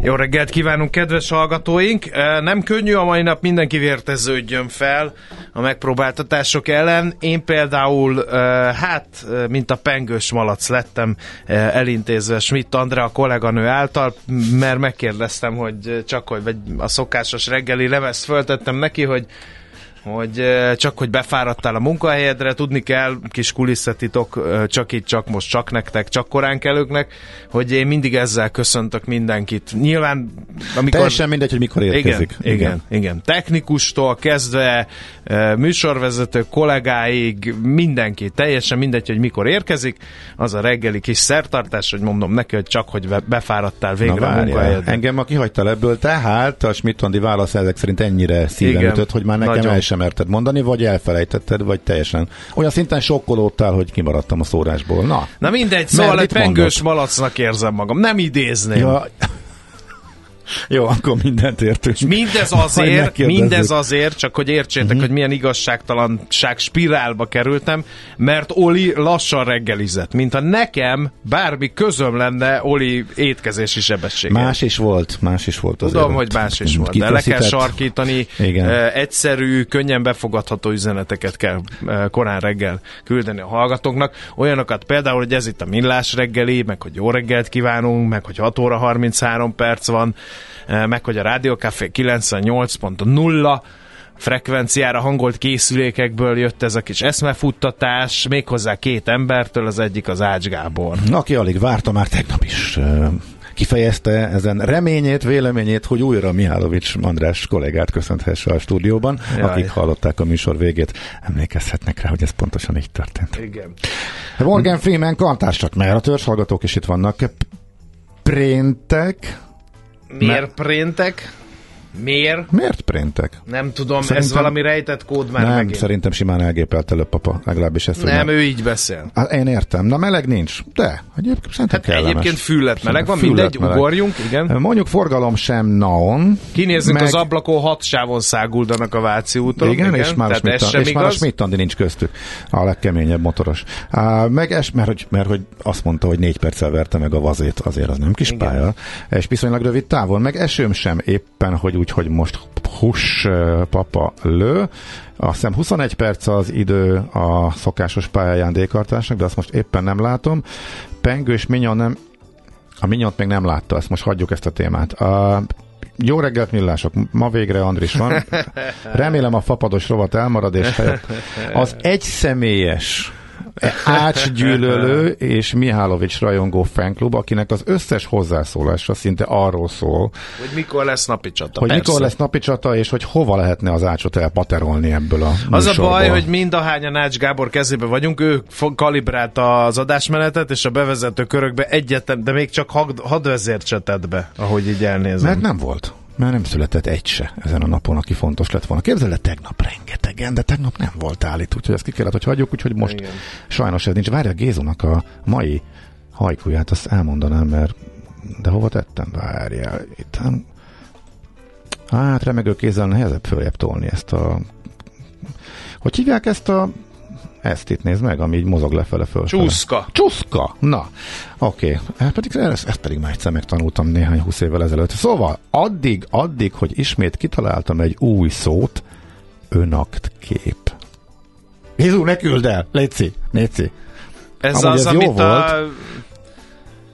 Jó reggelt kívánunk, kedves hallgatóink! Nem könnyű a mai nap, mindenki vérteződjön fel a megpróbáltatások ellen. Én például, hát, mint a pengős malac lettem elintézve Schmidt Andrea kolléganő által, mert megkérdeztem, hogy csak hogy a szokásos reggeli levezt föltettem neki, hogy hogy csak hogy befáradtál a munkahelyedre, tudni kell, kis kulisszatitok, csak itt, csak most, csak nektek, csak korán kelőknek, hogy én mindig ezzel köszöntök mindenkit. Nyilván, amikor... Teljesen mindegy, hogy mikor érkezik. Igen, igen, igen. Technikustól kezdve, műsorvezető kollégáig, mindenki, teljesen mindegy, hogy mikor érkezik, az a reggeli kis szertartás, hogy mondom neki, hogy csak hogy befáradtál végre Na, a munkahelyedre. Engem ma kihagytál ebből, tehát a Schmidt válasz ezek szerint ennyire szíven ütött, hogy már nekem el sem merted mondani, vagy elfelejtetted, vagy teljesen olyan szinten sokkolódtál, hogy kimaradtam a szórásból. Na, Na mindegy, szóval egy pengős malacnak érzem magam. Nem idézném. Ja, jó, akkor mindent értünk. És mindez azért, mindez azért, csak hogy értsétek, uh-huh. hogy milyen igazságtalanság spirálba kerültem, mert Oli lassan reggelizett, mintha nekem bármi közöm lenne Oli étkezési sebessége. Más is volt, más is volt azért. Tudom, hogy más is volt, de le kell sarkítani, Igen. egyszerű, könnyen befogadható üzeneteket kell korán reggel küldeni a hallgatóknak. Olyanokat például, hogy ez itt a millás reggeli, meg hogy jó reggelt kívánunk, meg hogy 6 óra 33 perc van, Eh, meg hogy a Rádió Café 98.0 frekvenciára hangolt készülékekből jött ez a kis eszmefuttatás, méghozzá két embertől, az egyik az Ács Gábor. Aki alig várta már tegnap is eh, kifejezte ezen reményét, véleményét, hogy újra Mihálovics András kollégát köszönthesse a stúdióban. Jaj. Akik hallották a műsor végét, emlékezhetnek rá, hogy ez pontosan így történt. Igen. Morgan Freeman kantársak, mert a törzshallgatók is itt vannak. Préntek, Miért préntek? Miért? Miért préntek? Nem tudom, szerintem, ez valami rejtett kód már Nem, megint. szerintem simán elgépelt előbb papa, legalábbis ezt. Nem, ő így beszél. Hát én értem. Na meleg nincs, de egyébként szerintem hát kellemes. egyébként füllet meleg van, füllet mindegy, meleg. ugorjunk, igen. Mondjuk forgalom sem naon. Kinézzünk meg... az ablakon, hat sávon száguldanak a Váci úton. Igen, igen és, már a, Schmidt, és már a Schmidt nincs köztük, a legkeményebb motoros. Uh, meg es, mert hogy, mert hogy azt mondta, hogy négy perccel verte meg a vazét, azért az nem kis igen. pálya, és viszonylag rövid távon, meg esőm sem éppen, hogy úgy, hogy most hús papa lő. Azt hiszem 21 perc az idő a szokásos pályáján dékartásnak, de azt most éppen nem látom. Pengő és Minyon nem, a Minyont még nem látta, ezt most hagyjuk ezt a témát. A, jó reggelt, millások! Ma végre Andris van. Remélem a fapados rovat elmarad, és helyett az egyszemélyes ácsgyűlölő és Mihálovics rajongó fanklub, akinek az összes hozzászólása szinte arról szól, hogy mikor lesz napi csata. Hogy persze. mikor lesz napi csata, és hogy hova lehetne az ácsot elpaterolni ebből a Az a baj, hogy mind a hányan Ács Gábor kezébe vagyunk, ő kalibrálta az adásmenetet, és a bevezető körökbe egyetlen, de még csak had, hadvezércse be, ahogy így elnézem. Mert nem volt. Már nem született egy se ezen a napon, aki fontos lett volna. Képzeld el, tegnap rengetegen, de tegnap nem volt állít, úgyhogy ezt ki kellett, hogy hagyjuk, úgyhogy most Igen. sajnos ez nincs. Várja Gézónak a mai hajkuját, azt elmondanám, mert de hova tettem? Várjál, itt Hát remegő kézzel nehezebb följebb tolni ezt a... Hogy hívják ezt a... Ezt itt nézd meg, ami így mozog lefele föl. Csúszka. Csúszka! Na, oké. Okay. Hát pedig ezt, ezt pedig már egyszer megtanultam néhány húsz évvel ezelőtt. Szóval addig, addig, hogy ismét kitaláltam egy új szót, önakt kép. Jézú, ne küld el! Léci, Léci. Ez Amúgy az, ez amit volt. a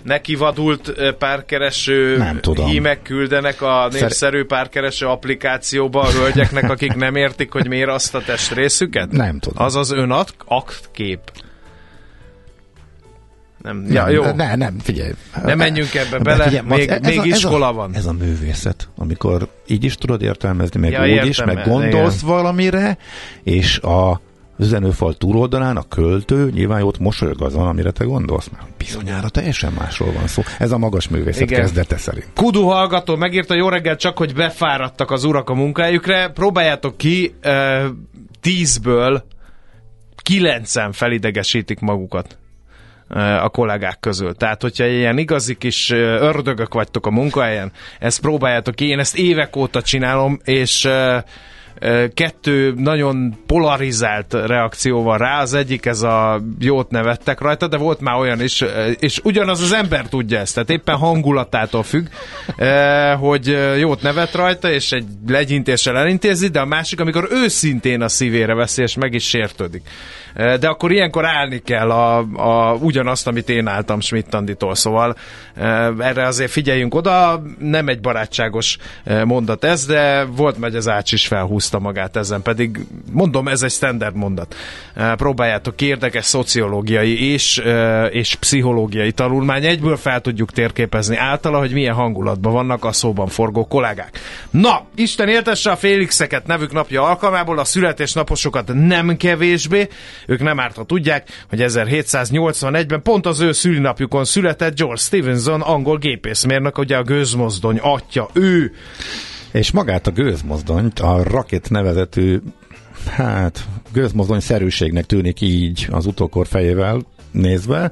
neki vadult párkereső nem tudom. hímek küldenek a népszerű párkereső applikációba a hölgyeknek, akik nem értik, hogy miért azt a testrészüket? Nem tudom. Az az ön aktkép. Nem, ja, nem, jó. Ne, nem, figyelj. Nem menjünk ebbe bele, figyelj, még, ez még a, iskola ez a, van. Ez a művészet, amikor így is tudod értelmezni, meg ja, úgy is, meg gondolsz igen. valamire, és a üzenőfal túloldalán a költő nyilván ott mosolyog azon, amire te gondolsz, mert bizonyára teljesen másról van szó. Ez a magas művészet Igen. kezdete szerint. Kudu hallgató megírta, jó reggel csak, hogy befáradtak az urak a munkájukra. Próbáljátok ki, uh, tízből kilencen felidegesítik magukat a kollégák közül. Tehát, hogyha ilyen igazi kis ördögök vagytok a munkahelyen, ezt próbáljátok ki. Én ezt évek óta csinálom, és kettő nagyon polarizált reakció van rá. Az egyik ez a jót nevettek rajta, de volt már olyan is, és ugyanaz az ember tudja ezt, tehát éppen hangulatától függ, hogy jót nevet rajta, és egy legyintéssel elintézi, de a másik, amikor őszintén a szívére veszi, és meg is sértődik. De akkor ilyenkor állni kell a, a, ugyanazt, amit én álltam Schmidt Anditól, szóval erre azért figyeljünk oda, nem egy barátságos mondat ez, de volt megy az Ács is felhúzta magát ezen, pedig mondom, ez egy standard mondat. Próbáljátok érdekes szociológiai és, és pszichológiai tanulmány, egyből fel tudjuk térképezni általa, hogy milyen hangulatban vannak a szóban forgó kollégák. Na, Isten éltesse a Félixeket nevük napja alkalmából, a születésnaposokat nem kevésbé, ők nem árt, ha tudják, hogy 1781-ben pont az ő szülinapjukon született George Stevenson, angol gépészmérnök, ugye a gőzmozdony atya, ő. És magát a gőzmozdonyt, a rakét nevezetű hát gőzmozdony szerűségnek tűnik így az utókor fejével nézve,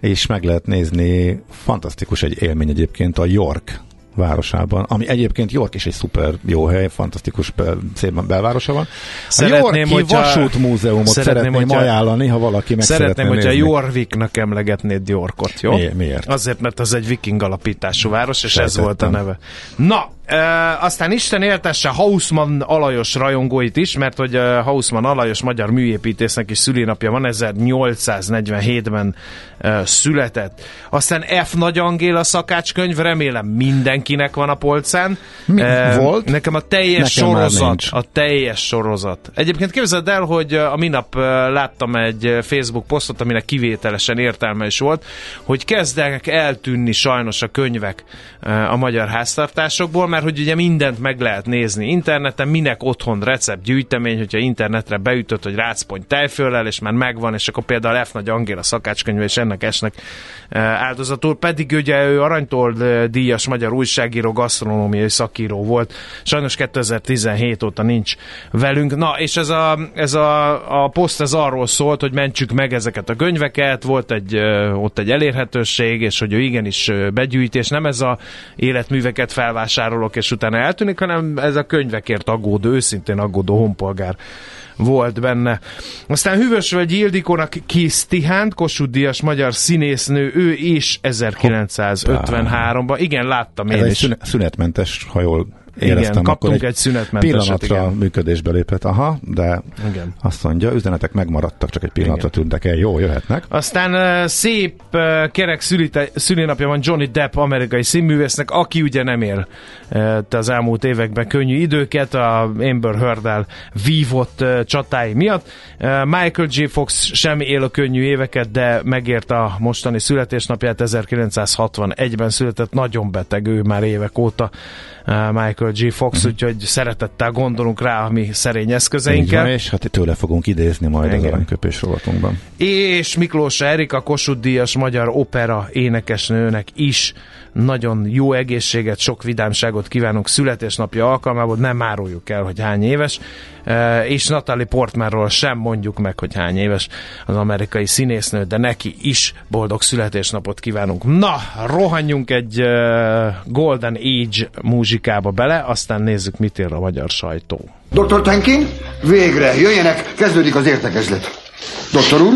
és meg lehet nézni, fantasztikus egy élmény egyébként a York városában, ami egyébként York is egy szuper jó hely, fantasztikus be, szép belvárosa van. Szeretném, a Yorki hogyha, Vasútmúzeumot szeretném, szeretném hogyha, ajánlani, ha valaki meg Szeretném, hogyha nézni. Jorviknak emlegetnéd Yorkot, jó? Mi, miért? Azért, mert az egy viking alapítású város, és Sejtettem. ez volt a neve. Na, E, aztán Isten éltesse Hausmann Alajos rajongóit is, mert hogy Hausmann Alajos magyar műépítésznek is szülinapja van, 1847-ben e, született. Aztán F. Nagy Angéla szakácskönyv, remélem mindenkinek van a polcán. Mi e, volt? Nekem a teljes nekem sorozat, a teljes sorozat. Egyébként képzeld el, hogy a minap láttam egy Facebook posztot, aminek kivételesen értelme is volt, hogy kezdenek eltűnni sajnos a könyvek a magyar háztartásokból, mert hogy ugye mindent meg lehet nézni interneten, minek otthon receptgyűjtemény, hogyha internetre beütött, hogy rácpony tejföllel, és már megvan, és akkor például F. Nagy Angéla szakácskönyve, és ennek esnek áldozatul, pedig ugye ő aranytól díjas magyar újságíró, gasztronómiai szakíró volt, sajnos 2017 óta nincs velünk. Na, és ez a, ez a, a poszt ez arról szólt, hogy mentsük meg ezeket a könyveket, volt egy, ott egy elérhetőség, és hogy ő igenis begyűjtés, nem ez a életműveket felvásárolok, és utána eltűnik, hanem ez a könyvekért aggódó, őszintén aggódó honpolgár volt benne. Aztán Hűvösvölgyi Ildikónak Kiss Tihánt, Kossuth Díjas magyar színésznő, ő is 1953-ban. Igen, láttam én Ez is. egy szünetmentes, ha jól éreztem, Igen, kaptunk egy, egy szünetmenteset. Pillanatra igen. működésbe lépett, aha, de igen. azt mondja, üzenetek megmaradtak, csak egy pillanatra igen. tűntek el, jó, jöhetnek. Aztán szép kerek szülite, szülinapja van Johnny Depp, amerikai színművésznek, aki ugye nem él uh, az elmúlt években könnyű időket a Amber heard vívott csatái miatt. Michael J. Fox sem él a könnyű éveket, de megért a mostani születésnapját, 1961-ben született, nagyon beteg ő már évek óta Michael Michael G. Fox, uh-huh. úgyhogy szeretettel gondolunk rá a mi szerény eszközeinkkel. Van, és hát tőle fogunk idézni majd Igen. az aranyköpés rovatunkban. És Miklós Erika Kossuth Díjas magyar opera énekesnőnek is nagyon jó egészséget, sok vidámságot kívánunk születésnapja alkalmából, nem áruljuk el, hogy hány éves, e, és Natalie Portmanról sem mondjuk meg, hogy hány éves az amerikai színésznő, de neki is boldog születésnapot kívánunk. Na, rohanjunk egy e, Golden Age muzsikába bele, aztán nézzük, mit ír a magyar sajtó. Dr. Tenkin, végre, jöjjenek, kezdődik az értekezlet. Doktor úr?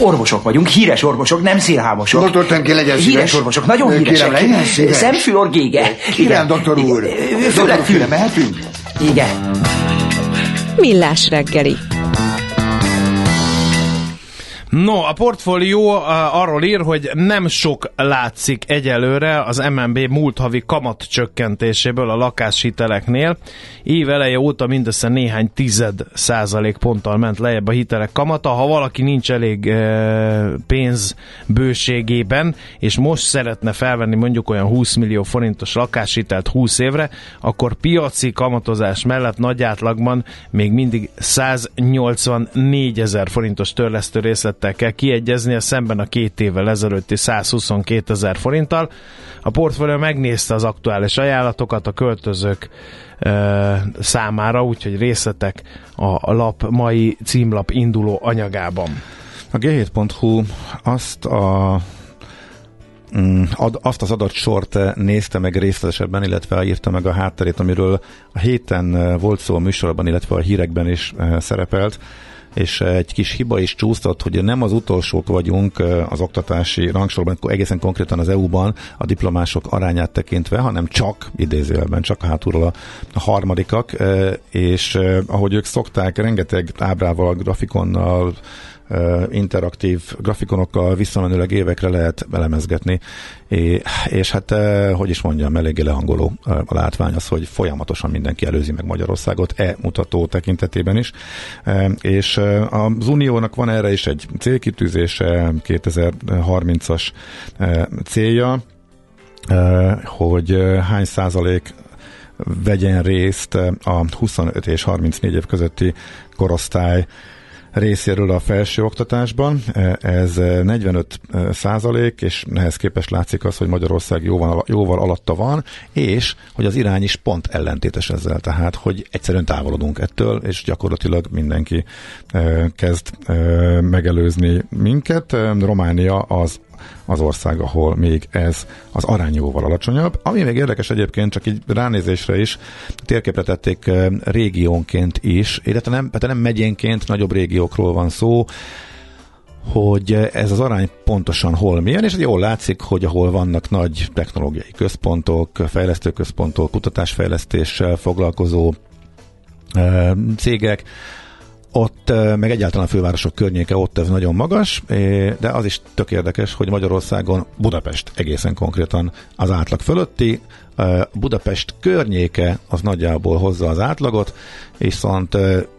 Orvosok vagyunk, híres orvosok, nem szélhámosok. Doktor Tenkin, legyen szíves. Híres orvosok, nagyon híresek. Kérem, legyen szíves. Szemfül gége. Kérem, doktor úr. Főleg fülre mehetünk? Igen. Millás reggeli. No, a portfólió arról ír, hogy nem sok látszik egyelőre az MNB múlt havi kamat csökkentéséből a lakáshiteleknél. Év eleje óta mindössze néhány tized százalék ponttal ment lejjebb a hitelek kamata. Ha valaki nincs elég pénz bőségében, és most szeretne felvenni mondjuk olyan 20 millió forintos lakáshitelt 20 évre, akkor piaci kamatozás mellett nagy átlagban még mindig 184 ezer forintos törlesztő részlet részlettel kell kiegyeznie szemben a két évvel ezelőtti 122 ezer forinttal. A portfólió megnézte az aktuális ajánlatokat a költözők e, számára, úgyhogy részletek a lap mai címlap induló anyagában. A g7.hu azt a mm, ad, azt az adatsort nézte meg részletesebben, illetve írta meg a hátterét, amiről a héten volt szó a műsorban, illetve a hírekben is szerepelt és egy kis hiba is csúsztat, hogy nem az utolsók vagyunk az oktatási rangsorban, egészen konkrétan az EU-ban a diplomások arányát tekintve, hanem csak, idézőjelben, csak hátulról a harmadikak, és ahogy ők szokták, rengeteg ábrával, grafikonnal, interaktív grafikonokkal visszamenőleg évekre lehet elemezgetni, és hát, hogy is mondjam, eléggé lehangoló a látvány az, hogy folyamatosan mindenki előzi meg Magyarországot e mutató tekintetében is, és az Uniónak van erre is egy célkitűzése, 2030-as célja, hogy hány százalék vegyen részt a 25 és 34 év közötti korosztály részéről a felső oktatásban. Ez 45 százalék, és ehhez képest látszik az, hogy Magyarország jóval, jóval alatta van, és hogy az irány is pont ellentétes ezzel, tehát hogy egyszerűen távolodunk ettől, és gyakorlatilag mindenki kezd megelőzni minket. Románia az az ország, ahol még ez az arány jóval alacsonyabb. Ami még érdekes egyébként, csak így ránézésre is, térképre tették eh, régiónként is, illetve nem, tehát nem megyénként, nagyobb régiókról van szó, hogy ez az arány pontosan hol milyen, és jól látszik, hogy ahol vannak nagy technológiai központok, fejlesztőközpontok, kutatásfejlesztéssel foglalkozó e, cégek, ott meg egyáltalán a fővárosok környéke ott ez nagyon magas, de az is tök érdekes, hogy Magyarországon Budapest egészen konkrétan az átlag fölötti, Budapest környéke az nagyjából hozza az átlagot, viszont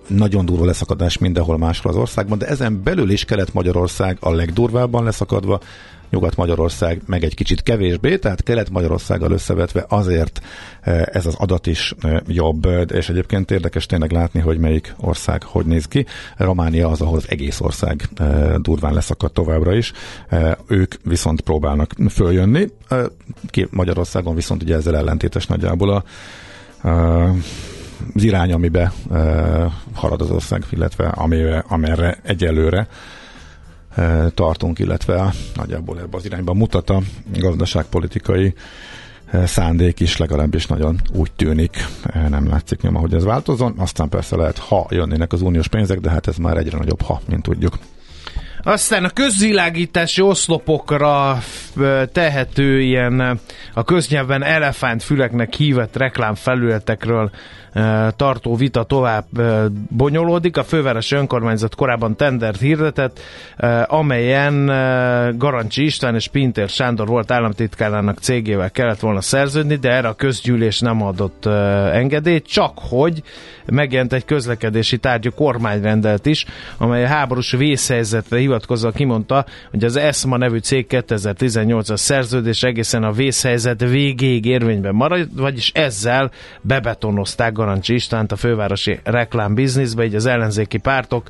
nagyon durva leszakadás mindenhol máshol az országban, de ezen belül is Kelet-Magyarország a legdurvábban leszakadva, Nyugat-Magyarország meg egy kicsit kevésbé, tehát Kelet-Magyarországgal összevetve azért eh, ez az adat is eh, jobb, és egyébként érdekes tényleg látni, hogy melyik ország hogy néz ki. Románia az, ahol az egész ország eh, durván leszakadt továbbra is. Ők viszont próbálnak följönni. Magyarországon viszont ugye ezzel ellentétes nagyjából a, az irány, amibe halad az ország, illetve amire, amerre egyelőre tartunk, illetve nagyjából ebbe az irányba mutat a gazdaságpolitikai szándék is legalábbis nagyon úgy tűnik, nem látszik nyoma, hogy ez változon. Aztán persze lehet, ha jönnének az uniós pénzek, de hát ez már egyre nagyobb ha, mint tudjuk. Aztán a közvilágítási oszlopokra tehető ilyen a köznyelven elefántfüleknek hívett reklámfelületekről tartó vita tovább bonyolódik. A fővárosi önkormányzat korábban tendert hirdetett, amelyen Garancsi István és Pintér Sándor volt államtitkárának cégével kellett volna szerződni, de erre a közgyűlés nem adott engedélyt, csak hogy megjelent egy közlekedési tárgyú kormányrendelt is, amely a háborús vészhelyzetre hivatott hivatkozva kimondta, hogy az ESMA nevű cég 2018-as szerződés egészen a vészhelyzet végéig érvényben marad, vagyis ezzel bebetonozták Garancsi Istvánt a fővárosi reklámbizniszbe, így az ellenzéki pártok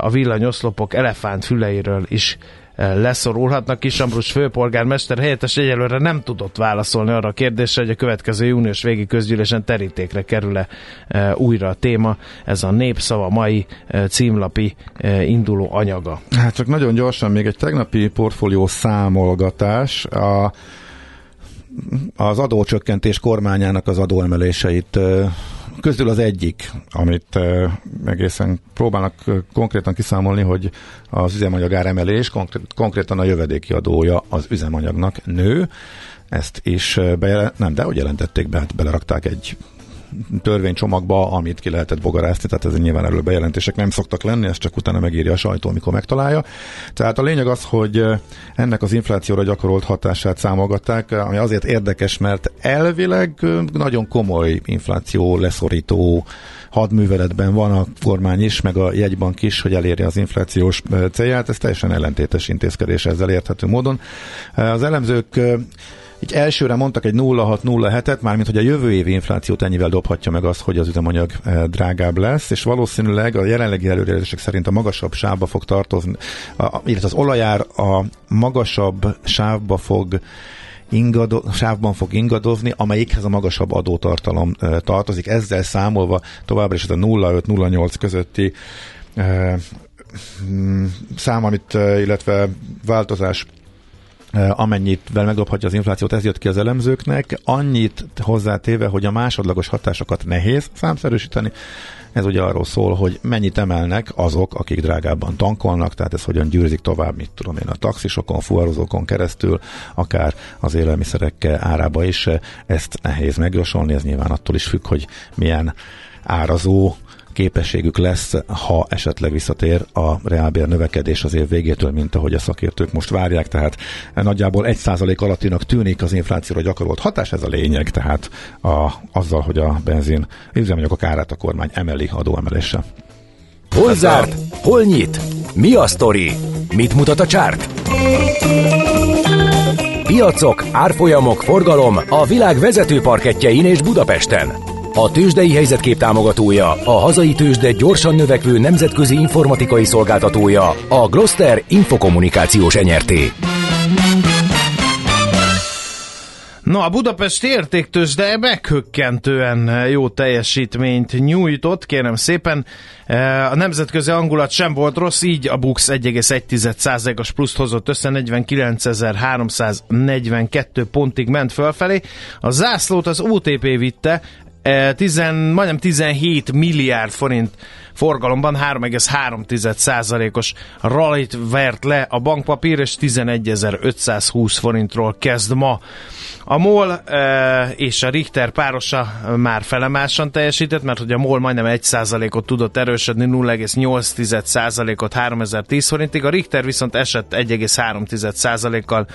a villanyoszlopok elefánt füleiről is leszorulhatnak. Kis Ambrus főpolgármester helyettes egyelőre nem tudott válaszolni arra a kérdésre, hogy a következő június végi közgyűlésen terítékre kerül-e újra a téma. Ez a népszava mai címlapi induló anyaga. Hát csak nagyon gyorsan még egy tegnapi portfólió számolgatás. A az adócsökkentés kormányának az adóemeléseit közül az egyik, amit egészen próbálnak konkrétan kiszámolni, hogy az üzemanyag áremelés konkrétan a jövedéki adója az üzemanyagnak nő. Ezt is be, nem, de hogy jelentették be, hát belerakták egy törvénycsomagba, amit ki lehetett bogarászni, tehát ez nyilván erről bejelentések nem szoktak lenni, ezt csak utána megírja a sajtó, amikor megtalálja. Tehát a lényeg az, hogy ennek az inflációra gyakorolt hatását számolgatták, ami azért érdekes, mert elvileg nagyon komoly infláció leszorító hadműveletben van a kormány is, meg a jegybank is, hogy elérje az inflációs célját. Ez teljesen ellentétes intézkedés ezzel érthető módon. Az elemzők így elsőre mondtak egy 0,6-0,7-et, mármint hogy a jövő évi inflációt ennyivel dobhatja meg azt, hogy az üzemanyag eh, drágább lesz, és valószínűleg a jelenlegi előrejelzések szerint a magasabb sávba fog tartozni, illetve az olajár a magasabb sávba fog ingado, sávban fog ingadozni, amelyikhez a magasabb adótartalom e, tartozik. Ezzel számolva továbbra is ez a 0,5-0,8 közötti e, szám, amit, illetve változás amennyit megdobhatja az inflációt, ez jött ki az elemzőknek, annyit hozzátéve, hogy a másodlagos hatásokat nehéz számszerűsíteni, ez ugye arról szól, hogy mennyit emelnek azok, akik drágábban tankolnak, tehát ez hogyan győzik tovább, mit tudom én, a taxisokon, fuvarozókon keresztül, akár az élelmiszerek árába is. Ezt nehéz megjósolni, ez nyilván attól is függ, hogy milyen árazó képességük lesz, ha esetleg visszatér a reálbér növekedés az év végétől, mint ahogy a szakértők most várják, tehát nagyjából 1% alattinak tűnik az inflációra gyakorolt hatás, ez a lényeg, tehát a, azzal, hogy a benzin üzemanyagok árát a kormány emeli adóemeléssel. Hol zárt? Hol nyit? Mi a sztori? Mit mutat a csárt? Piacok, árfolyamok, forgalom a világ vezető parketjein és Budapesten. A tőzsdei helyzetkép támogatója, a hazai tőzsde gyorsan növekvő nemzetközi informatikai szolgáltatója, a Gloster Infokommunikációs enyerté. No, a Budapest értéktőzsde meghökkentően jó teljesítményt nyújtott, kérem szépen. A nemzetközi angulat sem volt rossz, így a BUX 1,1%-os pluszt hozott össze, 49.342 pontig ment fölfelé. A zászlót az OTP vitte, tizen, majdnem 17 milliárd forint forgalomban 3,3%-os rallit vert le a bankpapír, és 11.520 forintról kezd ma. A MOL e, és a Richter párosa már felemásan teljesített, mert hogy a MOL majdnem 1%-ot tudott erősödni, 0,8%-ot 3010 forintig, a Richter viszont esett 1,3%-kal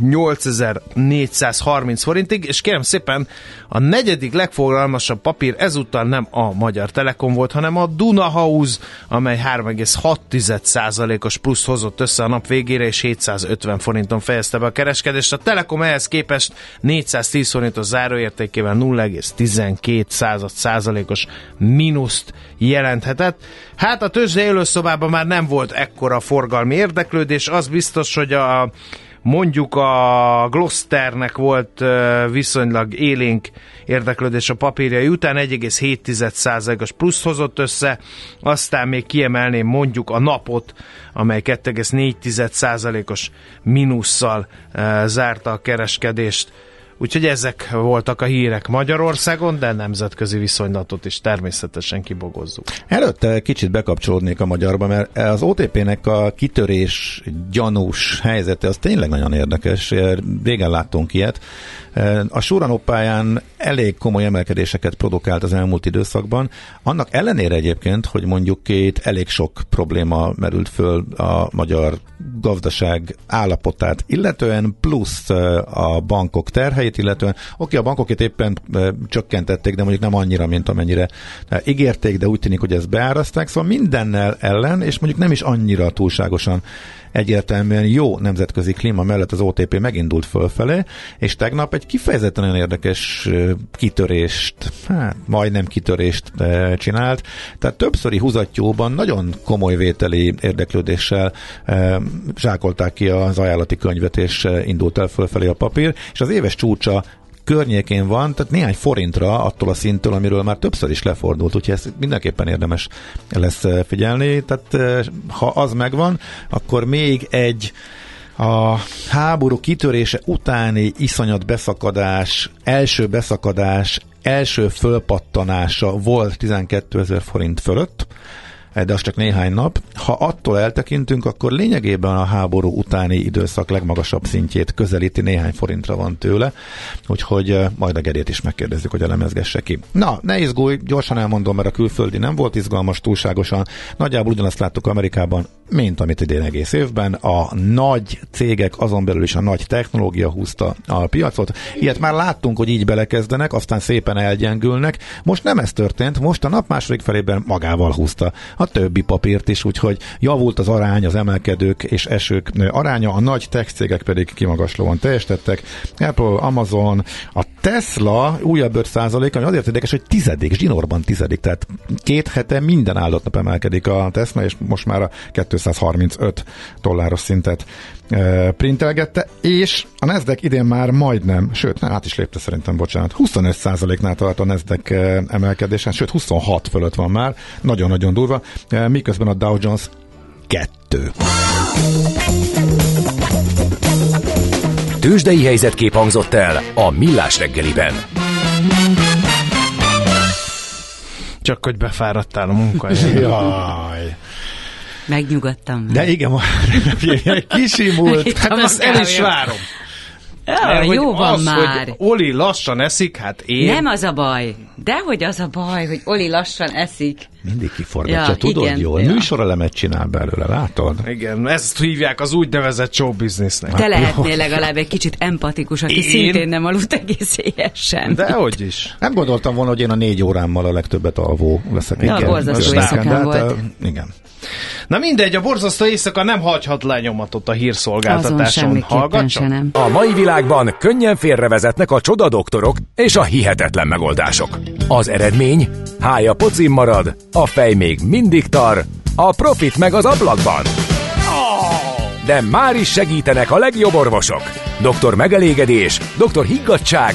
8430 forintig, és kérem szépen, a negyedik legforgalmasabb papír ezúttal nem a Magyar Telekom volt, hanem a Dunahouse, amely 3,6%-os plusz hozott össze a nap végére, és 750 forinton fejezte be a kereskedést. A Telekom ehhez képest 410 forintos záróértékével 0,12 százalékos mínuszt jelenthetett. Hát a tőzsde élőszobában már nem volt ekkora forgalmi érdeklődés, az biztos, hogy a Mondjuk a Glosternek volt viszonylag élénk érdeklődés a papírjai után, 1,7%-os plusz hozott össze, aztán még kiemelném mondjuk a napot, amely 2,4%-os mínusszal zárta a kereskedést. Úgyhogy ezek voltak a hírek Magyarországon, de nemzetközi viszonylatot is természetesen kibogozzuk. Előtte kicsit bekapcsolódnék a magyarba, mert az OTP-nek a kitörés gyanús helyzete az tényleg nagyon érdekes. Régen láttunk ilyet. A Suranó pályán elég komoly emelkedéseket produkált az elmúlt időszakban. Annak ellenére egyébként, hogy mondjuk két elég sok probléma merült föl a magyar gazdaság állapotát, illetően plusz a bankok terhei, elejét illetően. Oké, a bankok éppen e, csökkentették, de mondjuk nem annyira, mint amennyire e, ígérték, de úgy tűnik, hogy ezt beáraszták, szóval mindennel ellen, és mondjuk nem is annyira túlságosan egyértelműen jó nemzetközi klíma mellett az OTP megindult fölfelé, és tegnap egy kifejezetten érdekes kitörést, hát majdnem kitörést csinált, tehát többszöri húzatjóban nagyon komoly vételi érdeklődéssel zsákolták ki az ajánlati könyvet, és indult el fölfelé a papír, és az éves csúcsa környékén van, tehát néhány forintra attól a szinttől, amiről már többször is lefordult, úgyhogy ezt mindenképpen érdemes lesz eh, figyelni. Tehát eh, ha az megvan, akkor még egy a háború kitörése utáni iszonyat beszakadás, első beszakadás, első fölpattanása volt 12 ezer forint fölött, de az csak néhány nap. Ha attól eltekintünk, akkor lényegében a háború utáni időszak legmagasabb szintjét közelíti, néhány forintra van tőle, úgyhogy eh, majd a Gerét is megkérdezzük, hogy a lemezgesse ki. Na, ne izgulj, gyorsan elmondom, mert a külföldi nem volt izgalmas túlságosan. Nagyjából ugyanazt láttuk Amerikában, mint amit idén egész évben. A nagy cégek, azon belül is a nagy technológia húzta a piacot. Ilyet már láttunk, hogy így belekezdenek, aztán szépen elgyengülnek. Most nem ez történt, most a nap második felében magával húzta a többi papírt is, úgyhogy javult az arány, az emelkedők és esők aránya, a nagy tech cégek pedig kimagaslóan teljesítettek. Apple, Amazon, a Tesla újabb 5 százalék, ami azért érdekes, hogy tizedik, zsinórban tizedik, tehát két hete minden áldott nap emelkedik a Tesla, és most már a 235 dolláros szintet e, printelgette, és a Nasdaq idén már majdnem, sőt, nem, át is lépte szerintem, bocsánat, 25%-nál tart a Nasdaq e, emelkedésen, sőt 26 fölött van már, nagyon-nagyon durva, e, miközben a Dow Jones 2. Tőzsdei helyzetkép hangzott el a Millás reggeliben. Csak hogy befáradtál a munkahelyen. Jaj. Megnyugodtam. De igen, kisimult. Hát azt el is várom. Ja, jó van az, már. Hogy Oli lassan eszik, hát én... Nem az a baj. Dehogy az a baj, hogy Oli lassan eszik. Mindig kiforgatja, Ja, tudod igen, jól. ja. Műsorelemet csinál belőle, látod? Igen, ezt hívják az úgynevezett show businessnek. Te lehetnél legalább egy kicsit empatikus, aki Én? szintén nem aludt egész éjesen. Dehogy is. Nem gondoltam volna, hogy én a négy órámmal a legtöbbet alvó leszek. Ja, borzasztó most éjszakán hát, volt. uh, Igen. Na mindegy, a borzasztó éjszaka nem hagyhat lenyomatot a hírszolgáltatáson. Hallgatson? A mai világban könnyen félrevezetnek a csodadoktorok és a hihetetlen megoldások. Az eredmény? Hája pocim marad, a fej még mindig tar, a profit meg az ablakban. De már is segítenek a legjobb orvosok. Doktor megelégedés, doktor higgadság,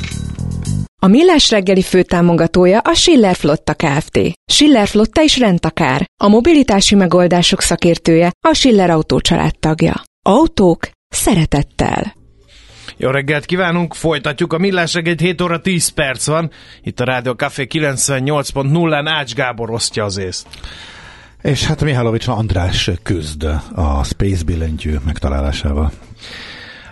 A Millás reggeli főtámogatója a Schiller Flotta Kft. Schiller Flotta is rendtakár. A mobilitási megoldások szakértője a Schiller Autó tagja. Autók szeretettel. Jó reggelt kívánunk, folytatjuk a millás reggelt, 7 óra 10 perc van. Itt a Rádió Café 98.0-án Ács Gábor osztja az észt. És hát Mihálovics András küzd a Space billentyű megtalálásával.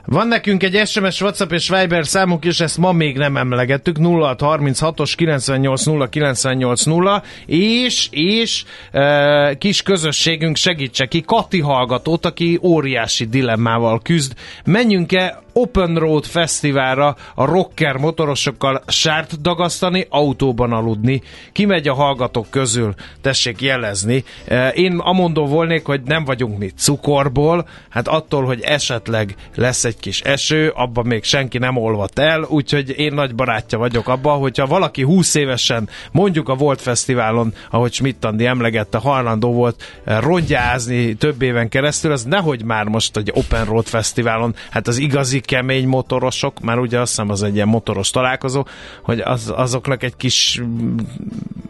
Van nekünk egy SMS, WhatsApp és Viber számunk, és ezt ma még nem emlegettük, 0636-os 980980, és, és e, kis közösségünk segítse ki Kati hallgatót, aki óriási dilemmával küzd. Menjünk-e Open Road Fesztiválra a rocker motorosokkal sárt dagasztani, autóban aludni. Ki megy a hallgatók közül? Tessék jelezni. E, Én amondó volnék, hogy nem vagyunk mi cukorból, hát attól, hogy esetleg lesz egy kis eső, abban még senki nem olvat el, úgyhogy én nagy barátja vagyok abban, hogyha valaki 20 évesen mondjuk a Volt Fesztiválon, ahogy Schmidt Andi emlegette, hajlandó volt eh, rongyázni több éven keresztül, az nehogy már most egy Open Road Fesztiválon, hát az igazi kemény motorosok, már ugye azt hiszem az egy ilyen motoros találkozó, hogy az, azoknak egy kis mm,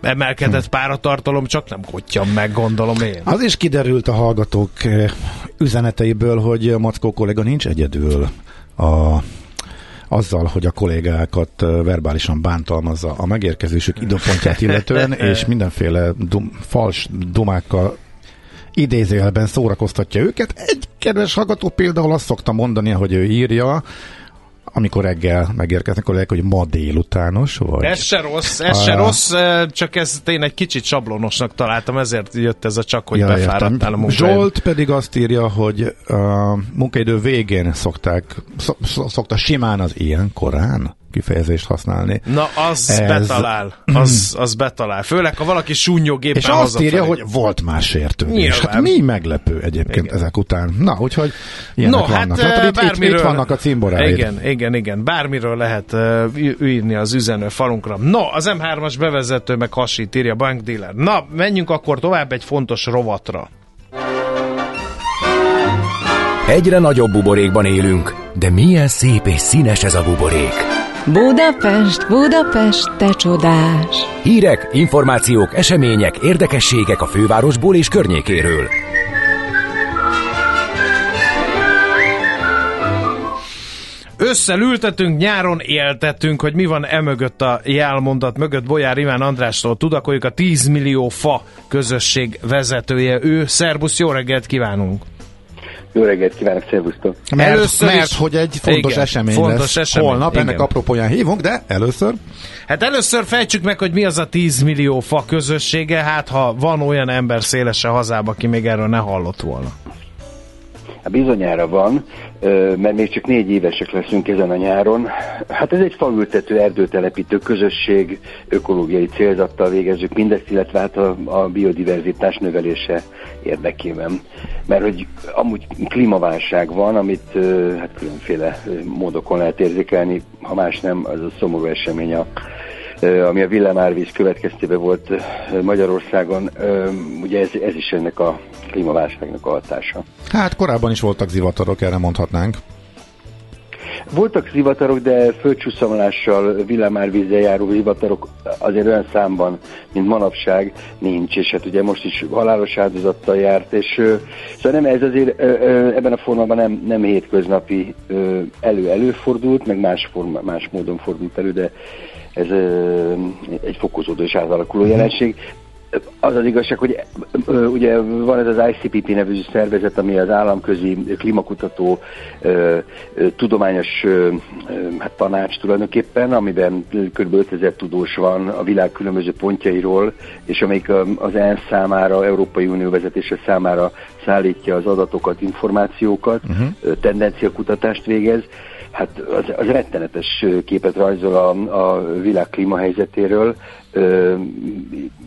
emelkedett páratartalom csak nem kottyan meg, gondolom én. Az is kiderült a hallgatók eh, üzeneteiből, hogy Mackó kollega nincs egyedül a azzal, hogy a kollégákat verbálisan bántalmazza a megérkezésük időpontját illetően, és mindenféle dum, fals dumákkal idézőjelben szórakoztatja őket. Egy kedves hallgató például azt szokta mondani, hogy ő írja, amikor reggel megérkeznek kollégák, hogy ma délutános vagy. Ez se rossz, ez se rossz, csak ez én egy kicsit sablonosnak találtam, ezért jött ez a csak, hogy ja, befáradtál a munkáid. Zsolt pedig azt írja, hogy a munkaidő végén szokták, szokta simán az ilyen korán kifejezést használni. Na, az Ez... betalál. Az, az betalál. Főleg, ha valaki súnyog éppen És azt írja, hogy volt más sértődés. Hát mi meglepő egyébként igen. ezek után. Na, úgyhogy ilyenek no, vannak. Hát, hát itt, bármiről, itt, vannak a cimboráid. Igen, igen, igen. Bármiről lehet uh, írni az üzenő falunkra. No, az M3-as bevezető meg hasít, írja Bank Dealer. Na, menjünk akkor tovább egy fontos rovatra. Egyre nagyobb buborékban élünk, de milyen szép és színes ez a buborék. Budapest, Budapest, te csodás! Hírek, információk, események, érdekességek a fővárosból és környékéről. Összelültetünk, nyáron éltetünk, hogy mi van emögött a jelmondat mögött. Bolyár Iván Andrástól tudakoljuk a 10 millió fa közösség vezetője. Ő, szervusz, jó reggelt kívánunk! Jó reggelt kívánok, szervusztok! Mert, először mert is, hogy egy fontos igen, esemény fontos lesz esemény, holnap, igen. ennek apropóján hívunk, de először... Hát először fejtsük meg, hogy mi az a 10 millió fa közössége, hát ha van olyan ember szélesen hazában, aki még erről ne hallott volna. Hát bizonyára van, mert még csak négy évesek leszünk ezen a nyáron. Hát ez egy faültető, erdőtelepítő közösség, ökológiai célzattal végezzük mindezt, illetve hát a, a biodiverzitás növelése érdekében. Mert hogy amúgy klímaválság van, amit hát különféle módokon lehet érzékelni, ha más nem, az a szomorú esemény a ami a villámárvíz következtében volt Magyarországon, ugye ez, ez is ennek a klímaválságnak a hatása. Hát korábban is voltak zivatarok, erre mondhatnánk. Voltak zivatarok, de földcsúszomolással, villámárvízzel járó zivatarok azért olyan számban, mint manapság nincs, és hát ugye most is halálos áldozattal járt, és szóval nem, ez azért ebben a formában nem, nem hétköznapi elő-előfordult, meg más, forma, más módon fordult elő, de ez egy fokozódó és átalakuló mhm. jelenség. Az az igazság, hogy ugye van ez az ICPP nevű szervezet, ami az államközi klímakutató tudományos hát tanács tulajdonképpen, amiben kb. 5000 tudós van a világ különböző pontjairól, és amelyik az ENSZ számára, Európai Unió vezetése számára szállítja az adatokat, információkat, uh-huh. tendenciakutatást végez hát az, az rettenetes képet rajzol a, a világ klímahelyzetéről. Ö,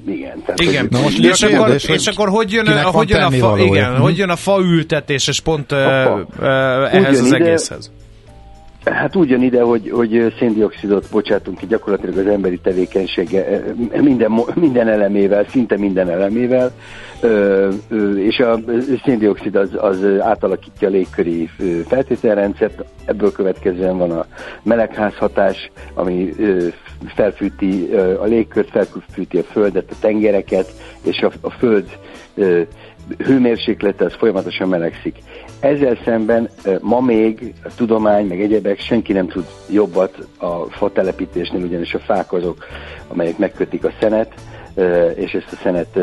igen. Tehát, igen. Na most és, kérdés, akkor, és akkor hogy jön, a, hogy jön a fa, igen, hogy jön a faültetés, és pont fa. ehhez az ide, egészhez? Hát úgy ide, hogy, hogy széndiokszidot bocsátunk ki gyakorlatilag az emberi tevékenysége minden, minden elemével, szinte minden elemével, és a széndiokszid az, az átalakítja a légköri feltételrendszert, ebből következően van a melegházhatás, ami felfűti a légkört, felfűti a földet, a tengereket, és a, a föld hőmérséklete az folyamatosan melegszik. Ezzel szemben ma még a tudomány, meg egyebek, senki nem tud jobbat a fa telepítésnél, ugyanis a fák azok, amelyek megkötik a szenet, és ezt a szenet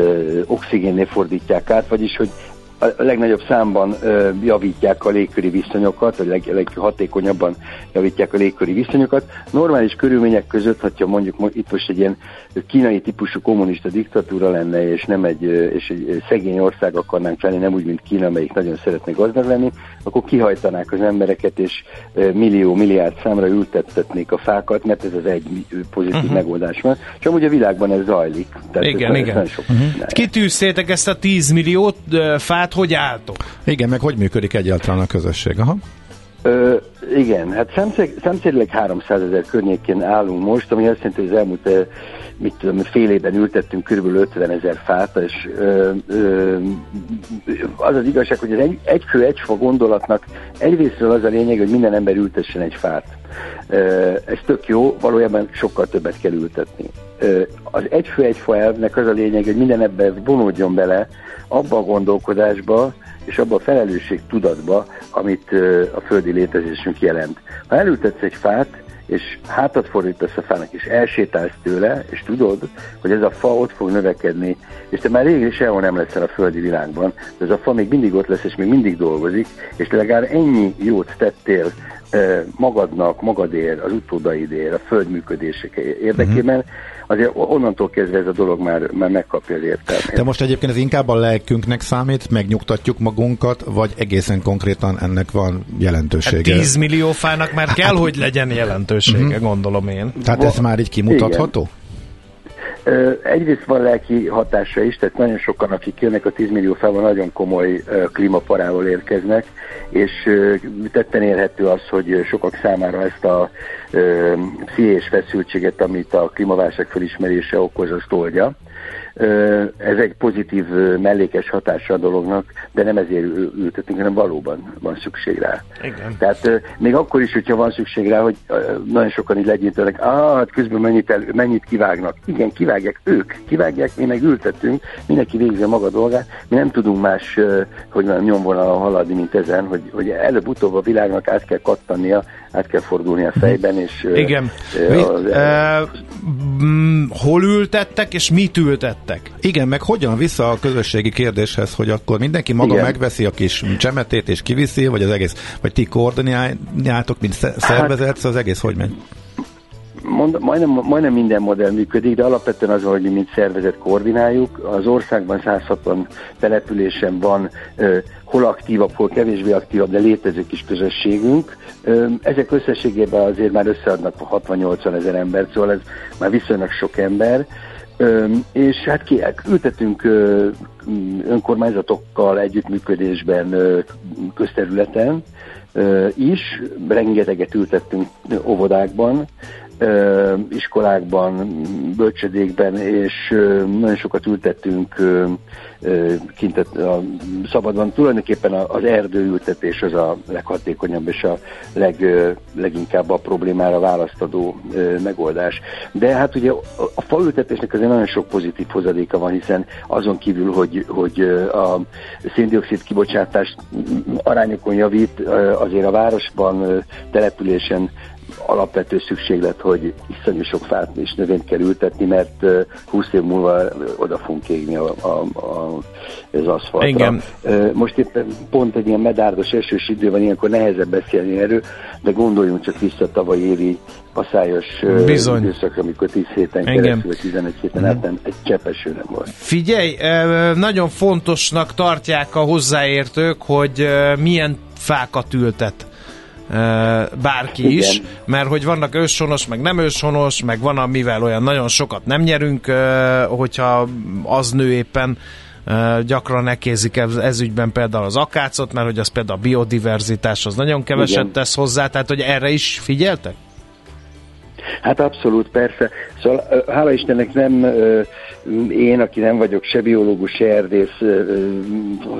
oxigénné fordítják át, vagyis hogy a legnagyobb számban javítják a légköri viszonyokat, vagy leg, leghatékonyabban javítják a légköri viszonyokat. Normális körülmények között, ha mondjuk itt most egy ilyen kínai típusú kommunista diktatúra lenne, és nem egy, és egy szegény ország akarnánk lenni, nem úgy, mint Kína, amelyik nagyon szeretne gazdag lenni, akkor kihajtanák az embereket, és millió, milliárd számra ültettetnék a fákat, mert ez az egy pozitív uh-huh. megoldás van. És amúgy a világban ez zajlik. Tehát igen, ez igen. Sok uh-huh. Kitűztétek ezt a 10 milliót fát, hát hogy álltok? Igen, meg hogy működik egyáltalán a közösség? Aha. Ö, igen, hát szemszerűleg 300 ezer környékén állunk most, ami azt jelenti, hogy az elmúlt mit tudom, fél évben ültettünk kb. 50 ezer fát, és ö, ö, az az igazság, hogy az egy, egy fő, egy fa gondolatnak egyrésztről az a lényeg, hogy minden ember ültessen egy fát. Ö, ez tök jó, valójában sokkal többet kell ültetni. Az egy fő, egy fa elvnek az a lényeg, hogy minden ebben vonódjon bele, abba a gondolkodásba, és abba a felelősség tudatba, amit a földi létezésünk jelent. Ha elültetsz egy fát, és hátat fordítasz a fának, és elsétálsz tőle, és tudod, hogy ez a fa ott fog növekedni, és te már rég sehol nem leszel a földi világban, de ez a fa még mindig ott lesz, és még mindig dolgozik, és legalább ennyi jót tettél magadnak, magadért, az utódaidért, a föld működések érdekében, uh-huh. azért onnantól kezdve ez a dolog már, már megkapja az értelmét. De most egyébként ez inkább a lelkünknek számít, megnyugtatjuk magunkat, vagy egészen konkrétan ennek van jelentősége? Hát 10 millió fának már kell, hát, hogy legyen jelentősége, uh-huh. gondolom én. Tehát ez már így kimutatható? Igen. Egyrészt van lelki hatása is, tehát nagyon sokan, akik jönnek a 10 millió felban, nagyon komoly klímaparával érkeznek, és tetten érhető az, hogy sokak számára ezt a pszichés feszültséget, amit a klímaválság felismerése okoz, azt oldja. Ez egy pozitív mellékes hatása a dolognak, de nem ezért ültetünk, hanem valóban van szükség rá. Igen. Tehát még akkor is, hogyha van szükség rá, hogy nagyon sokan így legyintenek, ah, hát közben mennyit, el, mennyit kivágnak. Igen, kivágják ők, kivágják, mi meg ültetünk, mindenki végzi a maga dolgát, mi nem tudunk más, hogy van nyomvonalon haladni, mint ezen, hogy, hogy előbb-utóbb a világnak át kell kattannia, át kell fordulni a fejben, és... Igen. Az, uh, hol ültettek, és mit ültettek? Igen, meg hogyan vissza a közösségi kérdéshez, hogy akkor mindenki maga Igen. megveszi a kis csemetét és kiviszi, vagy az egész, vagy ti koordináljátok, mint szervezet, hát, az egész hogy megy? Mond, majdnem, majdnem minden modell működik, de alapvetően az, hogy mi mint szervezet koordináljuk. Az országban 160 településen van ö, hol aktívabb, hol kevésbé aktívabb, de létező kis közösségünk. Ezek összességében azért már összeadnak 60-80 ezer ember, szóval ez már viszonylag sok ember. És hát ki, ültetünk ö, önkormányzatokkal együttműködésben ö, közterületen is, rengeteget ültettünk óvodákban, iskolákban, bölcsödékben, és nagyon sokat ültettünk kint a szabadban. Tulajdonképpen az erdőültetés az a leghatékonyabb és a leg, leginkább a problémára választadó megoldás. De hát ugye a faültetésnek azért nagyon sok pozitív hozadéka van, hiszen azon kívül, hogy, hogy a széndiokszid kibocsátás arányokon javít, azért a városban, településen alapvető szükséglet, hogy iszonyú sok fát és növényt kell ültetni, mert 20 év múlva oda fogunk égni a, a, a, az aszfaltra. Igen. Most éppen pont egy ilyen medárdos esős idő van, ilyenkor nehezebb beszélni erről, de gondoljunk csak vissza a tavalyi évi paszályos Bizony. időszakra, amikor 10 héten Engem. keresztül, 11 héten át nem, egy cseppeső nem volt. Figyelj, nagyon fontosnak tartják a hozzáértők, hogy milyen fákat ültet bárki Igen. is, mert hogy vannak őshonos, meg nem őshonos, meg van, amivel olyan nagyon sokat nem nyerünk, hogyha az nő éppen gyakran nekézik ez, ez ügyben például az akácot, mert hogy az például a biodiverzitás az nagyon keveset Igen. tesz hozzá, tehát hogy erre is figyeltek? Hát abszolút, persze. Szóval hála Istennek nem én, aki nem vagyok se biológus, se erdész,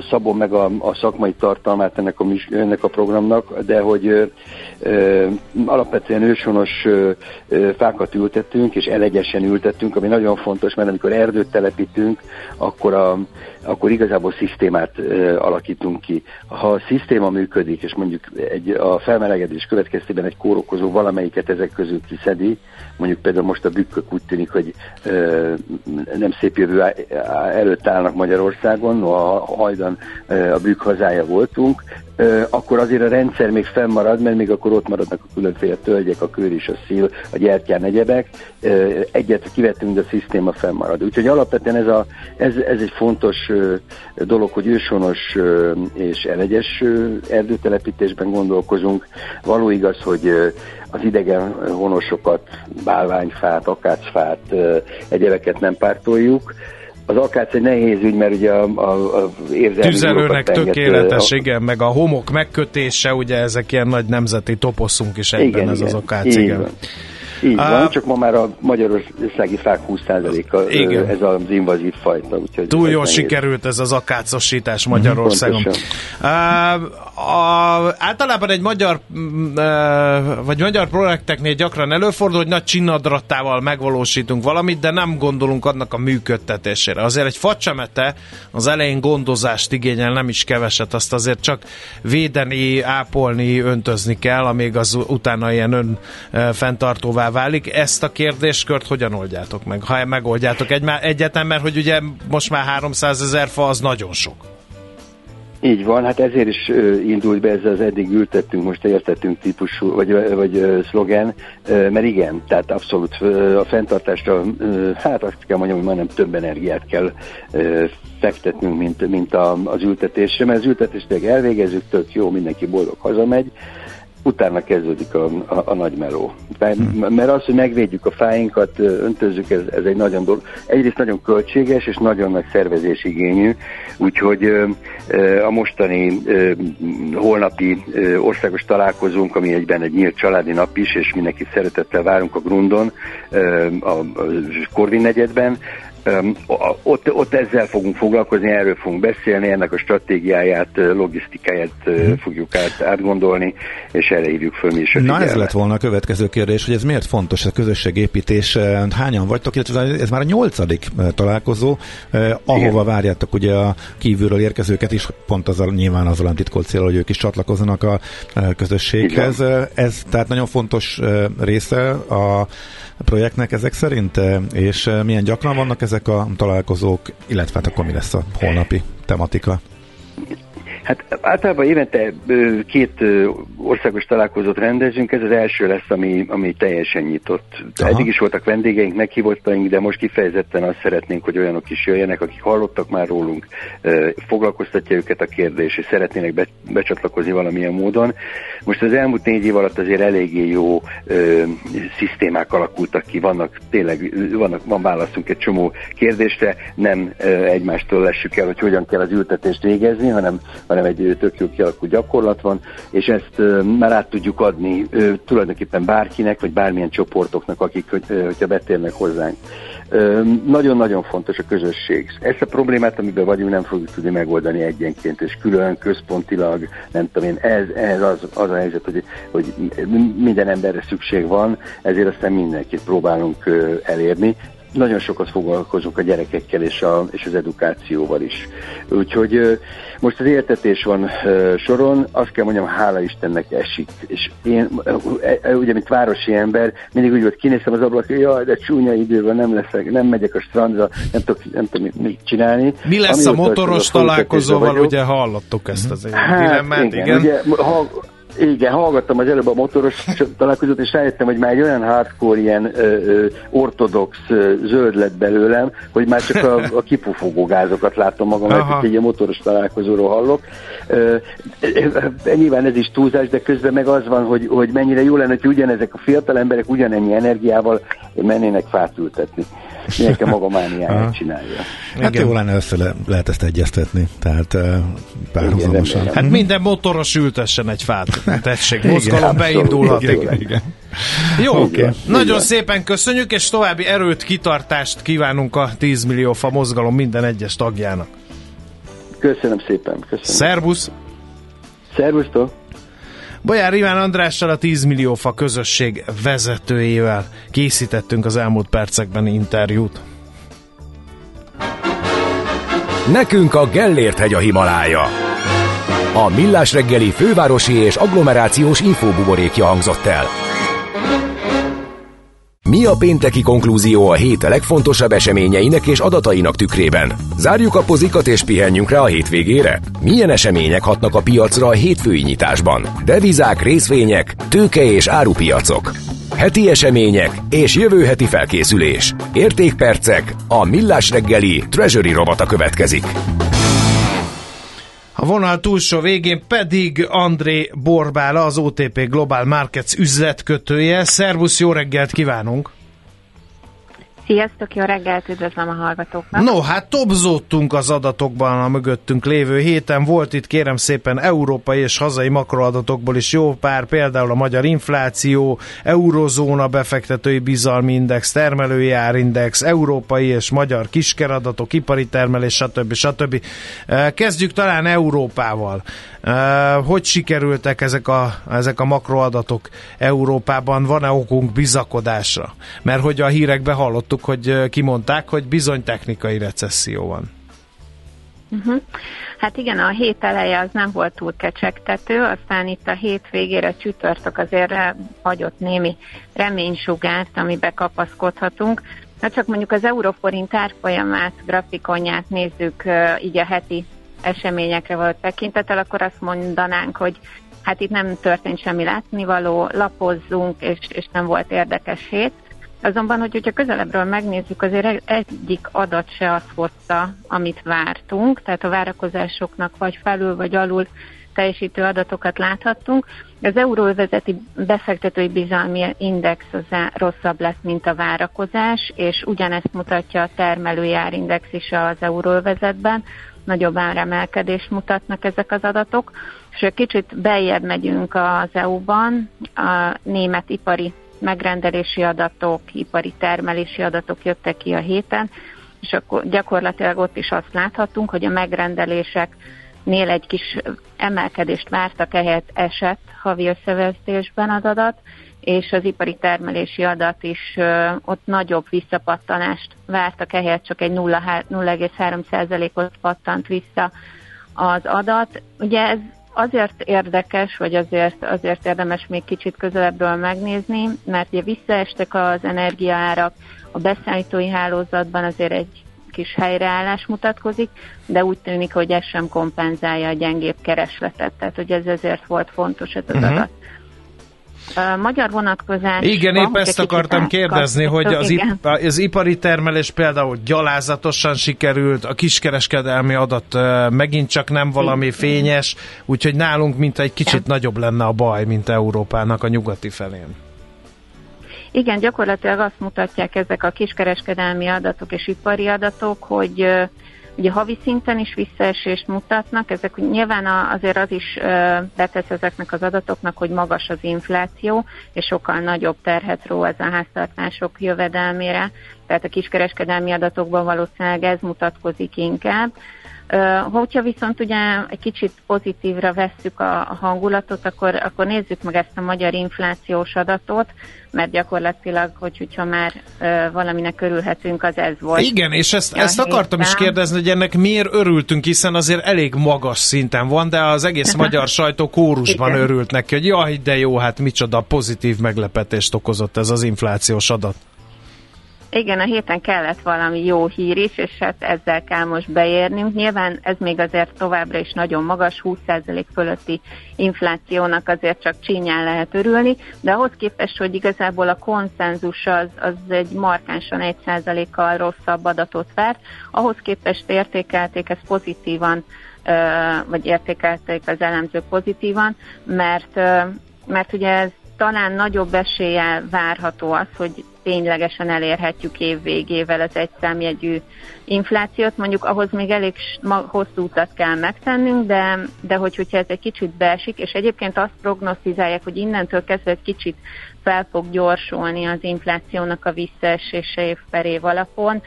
szabom meg a, a szakmai tartalmát ennek a, ennek a programnak, de hogy ö, alapvetően őshonos ö, fákat ültettünk, és elegyesen ültettünk, ami nagyon fontos, mert amikor erdőt telepítünk, akkor, a, akkor igazából szisztémát ö, alakítunk ki. Ha a szisztéma működik, és mondjuk egy, a felmelegedés következtében egy kórokozó valamelyiket ezek közül kiszedi, mondjuk például most a bükkök úgy tűnik, hogy ö, nem szép jövő előtt állnak Magyarországon, no, a hajdan a bükk hazája voltunk, akkor azért a rendszer még fennmarad, mert még akkor ott maradnak a különféle tölgyek, a kőr és a szíl, a gyertyán egyebek. Egyet kivettünk, de a szisztéma fennmarad. Úgyhogy alapvetően ez, a, ez, ez egy fontos dolog, hogy őshonos és elegyes erdőtelepítésben gondolkozunk. Való igaz, hogy az idegen honosokat, bálványfát, akácfát, egyebeket nem pártoljuk, az akác egy nehéz ügy, mert ugye a, a, a Tüzelőnek tökéletes, a... igen, meg a homok megkötése, ugye ezek ilyen nagy nemzeti toposzunk is egyben igen, ez igen, az akác, igen. Van. Így uh, van, csak ma már a magyarországi fák 20%-a igen. ez az invazív fajta. Úgyhogy Túl jól nehéz. sikerült ez az akácosítás Magyarországon. Uh, a, általában egy magyar mm, vagy magyar projekteknél gyakran előfordul, hogy nagy csinnadrattával megvalósítunk valamit, de nem gondolunk annak a működtetésére. Azért egy facsemete az elején gondozást igényel, nem is keveset, azt azért csak védeni, ápolni, öntözni kell, amíg az utána ilyen ön fenntartóvá válik. Ezt a kérdéskört hogyan oldjátok meg? Ha megoldjátok egy, egyetlen, mert hogy ugye most már 300 ezer fa az nagyon sok. Így van, hát ezért is indult be ez az eddig ültettünk, most értettünk típusú, vagy, vagy szlogen, mert igen, tehát abszolút a fenntartásra, hát azt kell mondjam, hogy majdnem több energiát kell fektetnünk, mint, mint az ültetésre, mert az ültetést elvégezzük, tök jó, mindenki boldog hazamegy, utána kezdődik a, a, a nagy meló. Mert, mert az, hogy megvédjük a fáinkat, öntözzük, ez, ez egy nagyon dolog. Egyrészt nagyon költséges és nagyon nagy szervezésigényű, úgyhogy a mostani holnapi országos találkozónk, ami egyben egy nyílt családi nap is, és mindenki szeretettel várunk a Grundon, a Korvin negyedben, ott, ott ezzel fogunk foglalkozni, erről fogunk beszélni, ennek a stratégiáját, logisztikáját uh-huh. fogjuk át, átgondolni, és erre hívjuk föl mi is. Na ez lett volna a következő kérdés, hogy ez miért fontos a közösségépítés, hányan vagytok, illetve ez már a nyolcadik találkozó, ahova Igen. várjátok ugye a kívülről érkezőket is, pont az a, nyilván az a titkolt cél, hogy ők is csatlakozzanak a közösséghez. Igen. Ez tehát nagyon fontos része a projektnek ezek szerint, és milyen gyakran vannak ezek a találkozók, illetve hát akkor mi lesz a holnapi tematika? Hát általában évente két országos találkozót rendezünk, ez az első lesz, ami, ami teljesen nyitott. Aha. Eddig is voltak vendégeink, meghívottaink, de most kifejezetten azt szeretnénk, hogy olyanok is jöjjenek, akik hallottak már rólunk, foglalkoztatja őket a kérdés, és szeretnének be, becsatlakozni valamilyen módon. Most az elmúlt négy év alatt azért eléggé jó ö, szisztémák alakultak ki, vannak tényleg, vannak, van válaszunk egy csomó kérdésre, nem ö, egymástól lessük el, hogy hogyan kell az ültetést végezni, hanem hanem egy tök jó kialakult gyakorlat van, és ezt már át tudjuk adni tulajdonképpen bárkinek, vagy bármilyen csoportoknak, akik, hogy, hogyha betérnek hozzánk. Nagyon-nagyon fontos a közösség. Ezt a problémát, amiben vagyunk, nem fogjuk tudni megoldani egyenként, és külön, központilag, nem tudom én, ez, ez az, az a helyzet, hogy, hogy minden emberre szükség van, ezért aztán mindenkit próbálunk elérni, nagyon sokat foglalkozunk a gyerekekkel és, a, és az edukációval is. Úgyhogy most az értetés van soron, azt kell mondjam, hála Istennek esik. És én, ugye, mint városi ember, mindig úgy volt, kinéztem az ablak, hogy jaj, de csúnya időben nem leszek, nem megyek a strandra, nem tudok, nem tudom mit csinálni. Mi lesz Ami a motoros találkozóval, ugye hallottuk ezt az hát, dilemmát, igen. igen. Ugye, ha, igen, hallgattam az előbb a motoros találkozót, és rájöttem, hogy már egy olyan hardcore, ilyen ö, ö, ortodox ö, zöld lett belőlem, hogy már csak a, a kipufogó gázokat látom magam, mert egy ilyen motoros találkozóról hallok. Ö, ö, nyilván ez is túlzás, de közben meg az van, hogy, hogy mennyire jó lenne, hogy ugyanezek a fiatal emberek ugyanennyi energiával mennének fát ültetni mindenki maga mániáját csinálja. Hát Igen. jó lenne össze le, lehet ezt egyeztetni, tehát párhuzamosan. Hát minden motoros ültessen egy fát, tessék, mozgalom beindulhat. Igen. Igen. Jó, okay. nagyon Igen. szépen köszönjük, és további erőt, kitartást kívánunk a 10 millió fa mozgalom minden egyes tagjának. Köszönöm szépen. Köszönöm. Szervusz! Szervusztok! Bajár Iván Andrással a 10 millió fa közösség vezetőjével készítettünk az elmúlt percekben interjút. Nekünk a Gellért hegy a Himalája. A Millás reggeli fővárosi és agglomerációs infóbuborékja hangzott el. Mi a pénteki konklúzió a hét legfontosabb eseményeinek és adatainak tükrében? Zárjuk a pozikat és pihenjünk rá a hétvégére? Milyen események hatnak a piacra a hétfői nyitásban? Devizák, részvények, tőke és árupiacok. Heti események és jövő heti felkészülés. Értékpercek, a millás reggeli treasury rovata következik. A vonal túlsó végén pedig André Borbála, az OTP Global Markets üzletkötője. Szervusz, jó reggelt kívánunk! Sziasztok, jó reggelt, üdvözlöm a hallgatóknak. No, hát topzódtunk az adatokban a mögöttünk lévő héten. Volt itt kérem szépen európai és hazai makroadatokból is jó pár, például a magyar infláció, eurozóna befektetői bizalmi index, termelői árindex, európai és magyar kiskeradatok, ipari termelés, stb. stb. Kezdjük talán Európával. Hogy sikerültek ezek a, ezek a makroadatok Európában? Van-e okunk bizakodásra? Mert hogy a hírekben hallottuk, hogy kimondták, hogy bizony technikai recesszió van. Uh-huh. Hát igen, a hét eleje az nem volt túl kecsegtető, aztán itt a hét végére csütörtök azért hagyott némi reménysugárt, amibe kapaszkodhatunk. Na csak mondjuk az euróforint árfolyamát, grafikonját nézzük így a heti eseményekre volt tekintettel, akkor azt mondanánk, hogy hát itt nem történt semmi látnivaló, lapozzunk, és, és nem volt érdekes hét. Azonban, hogy, hogyha közelebbről megnézzük, azért egyik adat se azt hozta, amit vártunk, tehát a várakozásoknak vagy felül, vagy alul teljesítő adatokat láthattunk. Az euróvezeti befektetői bizalmi index az rosszabb lett, mint a várakozás, és ugyanezt mutatja a termelőjárindex is az euróvezetben, nagyobb áremelkedést mutatnak ezek az adatok, és kicsit beljebb megyünk az EU-ban, a német ipari megrendelési adatok, ipari termelési adatok jöttek ki a héten, és akkor gyakorlatilag ott is azt láthatunk, hogy a megrendeléseknél egy kis emelkedést vártak, ehhez esett havi összevetésben az adat, és az ipari termelési adat is ott nagyobb visszapattanást vártak, ehhez csak egy 0,3%-ot pattant vissza az adat. Ugye ez azért érdekes, vagy azért, azért érdemes még kicsit közelebbről megnézni, mert ugye visszaestek az energiaárak, a beszállítói hálózatban azért egy kis helyreállás mutatkozik, de úgy tűnik, hogy ez sem kompenzálja a gyengébb keresletet, tehát hogy ez ezért volt fontos ez az uh-huh. adat. A magyar vonatkozás. Igen, épp ezt akartam kérdezni, hogy az, ip, az ipari termelés például gyalázatosan sikerült, a kiskereskedelmi adat megint csak nem valami fényes, úgyhogy nálunk mint egy kicsit nagyobb lenne a baj, mint Európának a nyugati felén. Igen, gyakorlatilag azt mutatják ezek a kiskereskedelmi adatok és ipari adatok, hogy Ugye havi szinten is visszaesést mutatnak, ezek nyilván azért az is betesz ezeknek az adatoknak, hogy magas az infláció, és sokkal nagyobb terhet ró ez a háztartások jövedelmére, tehát a kiskereskedelmi adatokban valószínűleg ez mutatkozik inkább. Hogyha viszont ugye egy kicsit pozitívra vesszük a hangulatot, akkor, akkor nézzük meg ezt a magyar inflációs adatot, mert gyakorlatilag, hogy, hogyha már valaminek örülhetünk, az ez volt. Igen, és ezt, ezt akartam is kérdezni, hogy ennek miért örültünk, hiszen azért elég magas szinten van, de az egész magyar sajtó kórusban Igen. örült neki, hogy jaj, de jó, hát micsoda pozitív meglepetést okozott ez az inflációs adat. Igen, a héten kellett valami jó hír is, és hát ezzel kell most beérnünk. Nyilván ez még azért továbbra is nagyon magas, 20% fölötti inflációnak azért csak csínyán lehet örülni, de ahhoz képest, hogy igazából a konszenzus az, az egy markánsan 1%-kal rosszabb adatot várt, ahhoz képest értékelték ezt pozitívan, vagy értékelték az elemzők pozitívan, mert, mert ugye ez talán nagyobb eséllyel várható az, hogy ténylegesen elérhetjük év végével az egyszámjegyű inflációt. Mondjuk ahhoz még elég hosszú utat kell megtennünk, de, de hogy, hogyha ez egy kicsit beesik, és egyébként azt prognosztizálják, hogy innentől kezdve egy kicsit fel fog gyorsulni az inflációnak a visszaesése év per év alapon.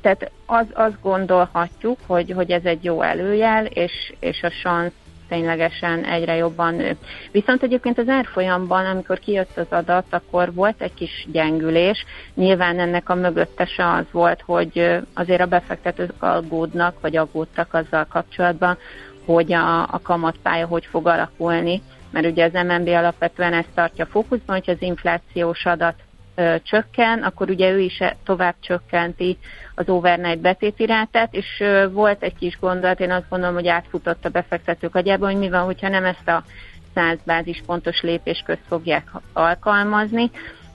Tehát az, azt gondolhatjuk, hogy, hogy ez egy jó előjel, és, és a szansz ténylegesen egyre jobban nő. Viszont egyébként az árfolyamban, amikor kijött az adat, akkor volt egy kis gyengülés. Nyilván ennek a mögöttese az volt, hogy azért a befektetők aggódnak, vagy aggódtak azzal kapcsolatban, hogy a, a kamatpálya hogy fog alakulni, mert ugye az MNB alapvetően ezt tartja fókuszban, hogy az inflációs adat csökken, akkor ugye ő is tovább csökkenti az overnight betéti rátát, és volt egy kis gondolat, én azt gondolom, hogy átfutott a befektetők agyában, hogy mi van, hogyha nem ezt a 100 bázispontos lépésközt fogják alkalmazni,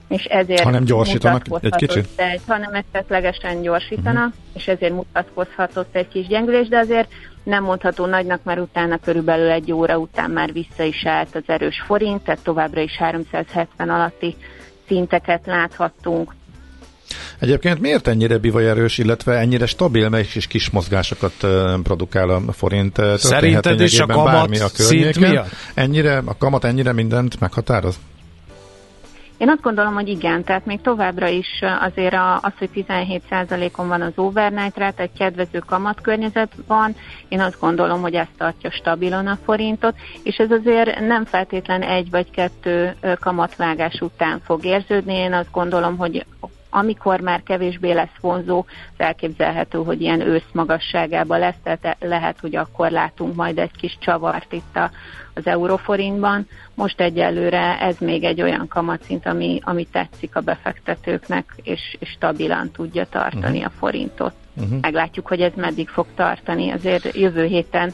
és ezért hanem gyorsítanak egy kicsit? Egy, hanem esetlegesen gyorsítanak, uh-huh. és ezért mutatkozhatott egy kis gyengülés, de azért nem mondható nagynak, mert utána körülbelül egy óra után már vissza is állt az erős forint, tehát továbbra is 370 alatti szinteket láthattunk. Egyébként miért ennyire bivajerős, illetve ennyire stabil, mely is kis mozgásokat produkál a forint? Szerinted is a kamat bármi a szint miatt? Ennyire, a kamat ennyire mindent meghatároz? Én azt gondolom, hogy igen, tehát még továbbra is azért az, hogy 17%-on van az overnight rát, egy kedvező kamatkörnyezet van, én azt gondolom, hogy ezt tartja stabilon a forintot, és ez azért nem feltétlen egy vagy kettő kamatvágás után fog érződni. Én azt gondolom, hogy amikor már kevésbé lesz vonzó, az elképzelhető, hogy ilyen ősz magasságában lesz, tehát lehet, hogy akkor látunk majd egy kis csavart itt a, az euróforintban. Most egyelőre ez még egy olyan kamatszint, ami, ami tetszik a befektetőknek, és, és stabilan tudja tartani uh-huh. a forintot. Uh-huh. Meglátjuk, hogy ez meddig fog tartani. Azért jövő héten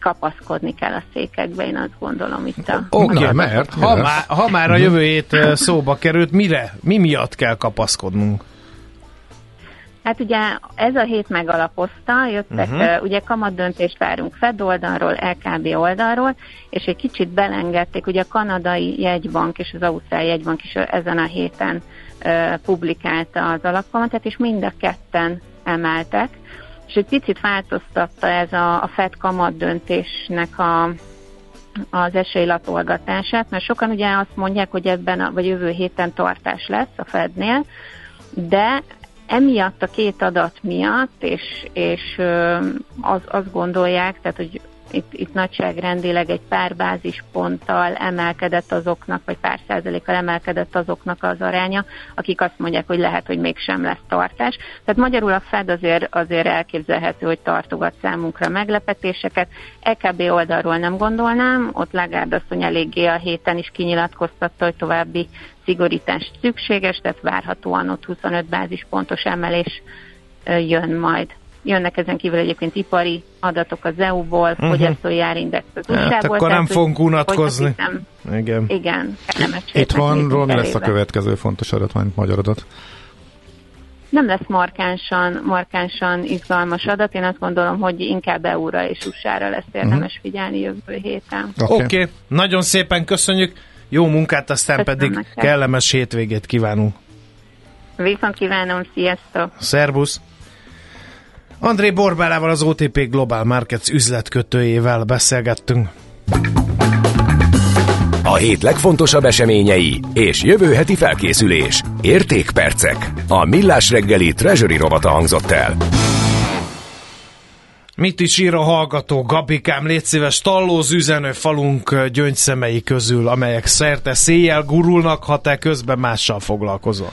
kapaszkodni kell a székekbe, én azt gondolom itt a... Oké, okay, mert ha, már, ha már a jövő hét szóba került, mire, mi miatt kell kapaszkodnunk? Hát ugye ez a hét megalapozta, jöttek, uh-huh. ugye kamatdöntést várunk Fed oldalról, LKB oldalról, és egy kicsit belengedték, ugye a kanadai jegybank és az ausztrál jegybank is ezen a héten uh, publikálta az alapkamatot, és mind a ketten emeltek, és egy picit változtatta ez a, a Fed kamat döntésnek a, az esélylatolgatását, mert sokan ugye azt mondják, hogy ebben a, vagy jövő héten tartás lesz a Fednél, de emiatt a két adat miatt, és, és az, azt gondolják, tehát hogy itt, itt nagyságrendileg egy pár bázisponttal emelkedett azoknak, vagy pár százalékkal emelkedett azoknak az aránya, akik azt mondják, hogy lehet, hogy mégsem lesz tartás. Tehát magyarul a Fed azért, azért elképzelhető, hogy tartogat számunkra meglepetéseket. EKB oldalról nem gondolnám, ott Lagarde asszony eléggé a héten is kinyilatkoztatta, hogy további szigorítás szükséges, tehát várhatóan ott 25 bázispontos emelés jön majd. Jönnek ezen kívül egyébként ipari adatok az EU-ból, uh-huh. fogyasztói árindex az USA-ból. Hát akkor nem fogunk unatkozni. igen. Igen. Itthonról mi lesz a következő fontos adat, vagy magyar adat? Nem lesz markánsan, markánsan izgalmas adat. Én azt gondolom, hogy inkább EU-ra és USA-ra lesz érdemes uh-huh. figyelni jövő héten. Oké, okay. okay. nagyon szépen köszönjük. Jó munkát, aztán Köszönöm pedig neked. kellemes hétvégét kívánunk. Viszont kívánom, sziasztok! Szerbusz! André Borbálával, az OTP Global Markets üzletkötőjével beszélgettünk. A hét legfontosabb eseményei és jövő heti felkészülés. Értékpercek. A Millás reggeli Treasury rovata hangzott el. Mit is ír a hallgató? Gabikám, légy szíves, tallóz üzenő falunk gyöngyszemei közül, amelyek szerte széjjel gurulnak, ha te közben mással foglalkozol.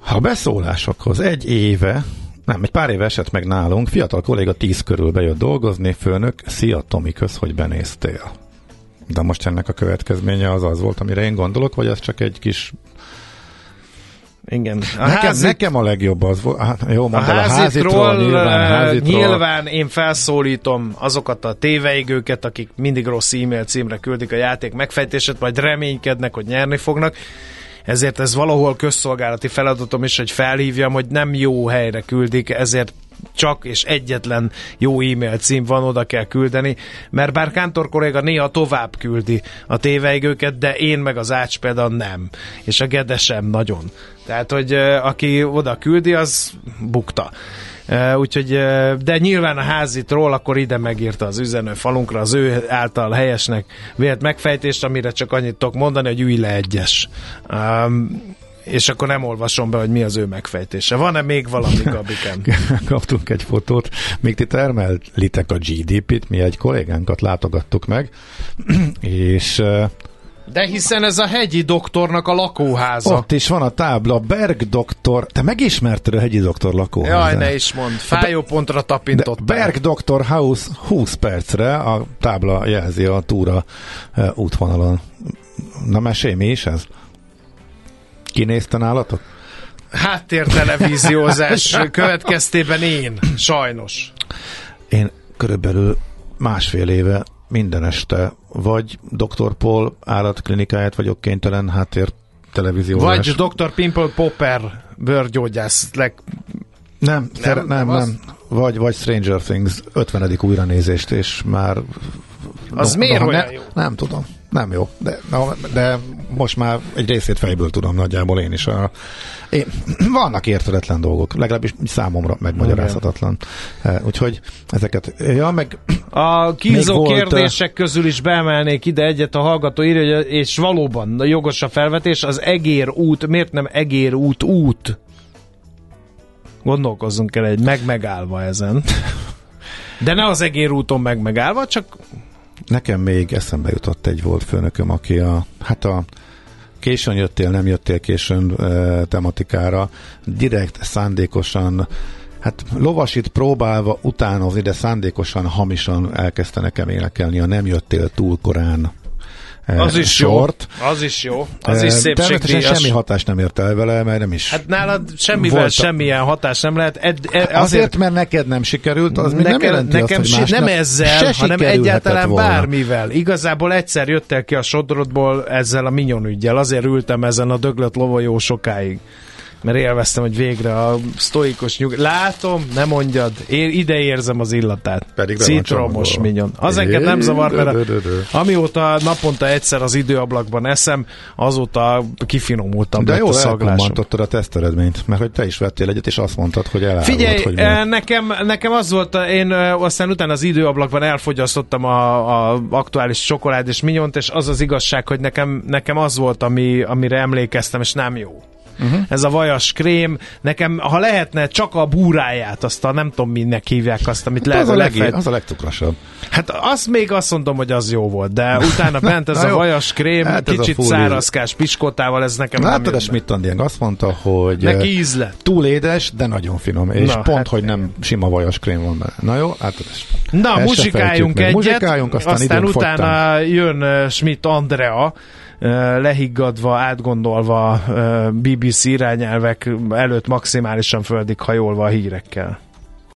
Ha beszólásokhoz egy éve nem, egy pár éve esett meg nálunk, fiatal kolléga tíz körül bejött dolgozni, főnök, szia Tomi, kösz, hogy benéztél. De most ennek a következménye az az volt, amire én gondolok, vagy ez csak egy kis igen. A nekem, házit, nekem a legjobb az volt. Hát, jó, mondd a, házitról, a házitról, nyilván, házitról. nyilván én felszólítom azokat a téveigőket, akik mindig rossz e-mail címre küldik a játék megfejtését, majd reménykednek, hogy nyerni fognak ezért ez valahol közszolgálati feladatom is, hogy felhívjam, hogy nem jó helyre küldik, ezért csak és egyetlen jó e-mail cím van, oda kell küldeni, mert bár Kántor kolléga néha tovább küldi a téveigőket, de én meg az Ács például nem, és a Gede sem nagyon. Tehát, hogy aki oda küldi, az bukta. Úgyhogy, de nyilván a házitról akkor ide megírta az üzenő falunkra az ő által helyesnek vélt megfejtést, amire csak annyit tudok mondani, hogy ülj le egyes. Um, és akkor nem olvasom be, hogy mi az ő megfejtése. Van-e még valami, Gabikem? Kaptunk egy fotót. Még ti termelitek a GDP-t, mi egy kollégánkat látogattuk meg, és de hiszen ez a hegyi doktornak a lakóháza. Ott is van a tábla, Berg doktor. Te megismerted a hegyi doktor lakóházát? Jaj, ne is mond. Fájó pontra tapintott. Berg doktor house 20 percre, a tábla jelzi a túra uh, útvonalon. Na mesélj, mi is ez? Kinézte nálatok? Háttértelevíziózás következtében én, sajnos. Én körülbelül másfél éve minden este vagy Dr. Paul állatklinikáját vagyok kénytelen háttér televíziózás. Vagy Dr. Pimple Popper bőrgyógyász leg... Nem, nem, nem, nem, nem. Vagy, vagy Stranger Things 50. újranézést, és már... Az no, miért no, olyan ne, jó? Nem tudom. nem jó. De, na, de most már egy részét fejből tudom nagyjából én is. A, én, vannak értetlen dolgok, legalábbis számomra megmagyarázhatatlan. Okay. Úgyhogy ezeket, ja, meg a kínzó volt, kérdések közül is beemelnék ide egyet a hallgató írja, hogy, és valóban jogos a felvetés, az egér út, miért nem egér út út? Gondolkozzunk el egy meg-megállva ezen. De ne az egér úton meg-megállva, csak... Nekem még eszembe jutott egy volt főnököm, aki a, hát a későn jöttél, nem jöttél későn e, tematikára, direkt szándékosan hát lovasit próbálva utánozni, de szándékosan hamisan elkezdte nekem énekelni a nem jöttél túl korán az is sort. jó. Az is jó. Az is szépségdíjas. semmi hatást nem ért el vele, mert nem is. Hát nálad semmivel volt semmilyen hatás nem lehet. Ed, ed, azért, azért, mert neked nem sikerült, az neked, nem jelenti nekem azt, hogy Nem ezzel, hanem egyáltalán volna. bármivel. Igazából egyszer jöttél ki a sodrodból ezzel a minyon ügyel. Azért ültem ezen a döglött lovon sokáig mert élveztem, hogy végre a sztoikus nyug... Látom, nem mondjad, én ide érzem az illatát. Pedig Citromos minyon. Az engem nem zavar, mert amióta naponta egyszer az időablakban eszem, azóta kifinomultam. De jól elkommantottad a teszteredményt, mert hogy te is vettél egyet, és azt mondtad, hogy elárult, Figyelj, hogy eh, nekem, nekem az volt, én eh, aztán utána az időablakban elfogyasztottam a, a aktuális csokolád és minyont, és az az igazság, hogy nekem, nekem az volt, ami, amire emlékeztem, és nem jó. Uh-huh. Ez a vajas krém. Nekem, ha lehetne, csak a búráját, azt a nem tudom, minek hívják azt, amit hát le, az, a leg, az a legcukrasabb. Hát azt még azt mondom, hogy az jó volt, de utána bent ez a vajas krém, hát kicsit szárazkás piskotával, ez nekem hát, nem Schmidt azt mondta, hogy Neki íz lett. túl édes, de nagyon finom, és Na, pont, hát, hogy nem sima vajas krém van benne. Na jó, hát ez Na, muzsikáljunk egyet, muzsikáljunk, aztán, aztán utána jön Schmidt Andrea, lehiggadva, átgondolva BBC irányelvek előtt maximálisan földig hajolva a hírekkel.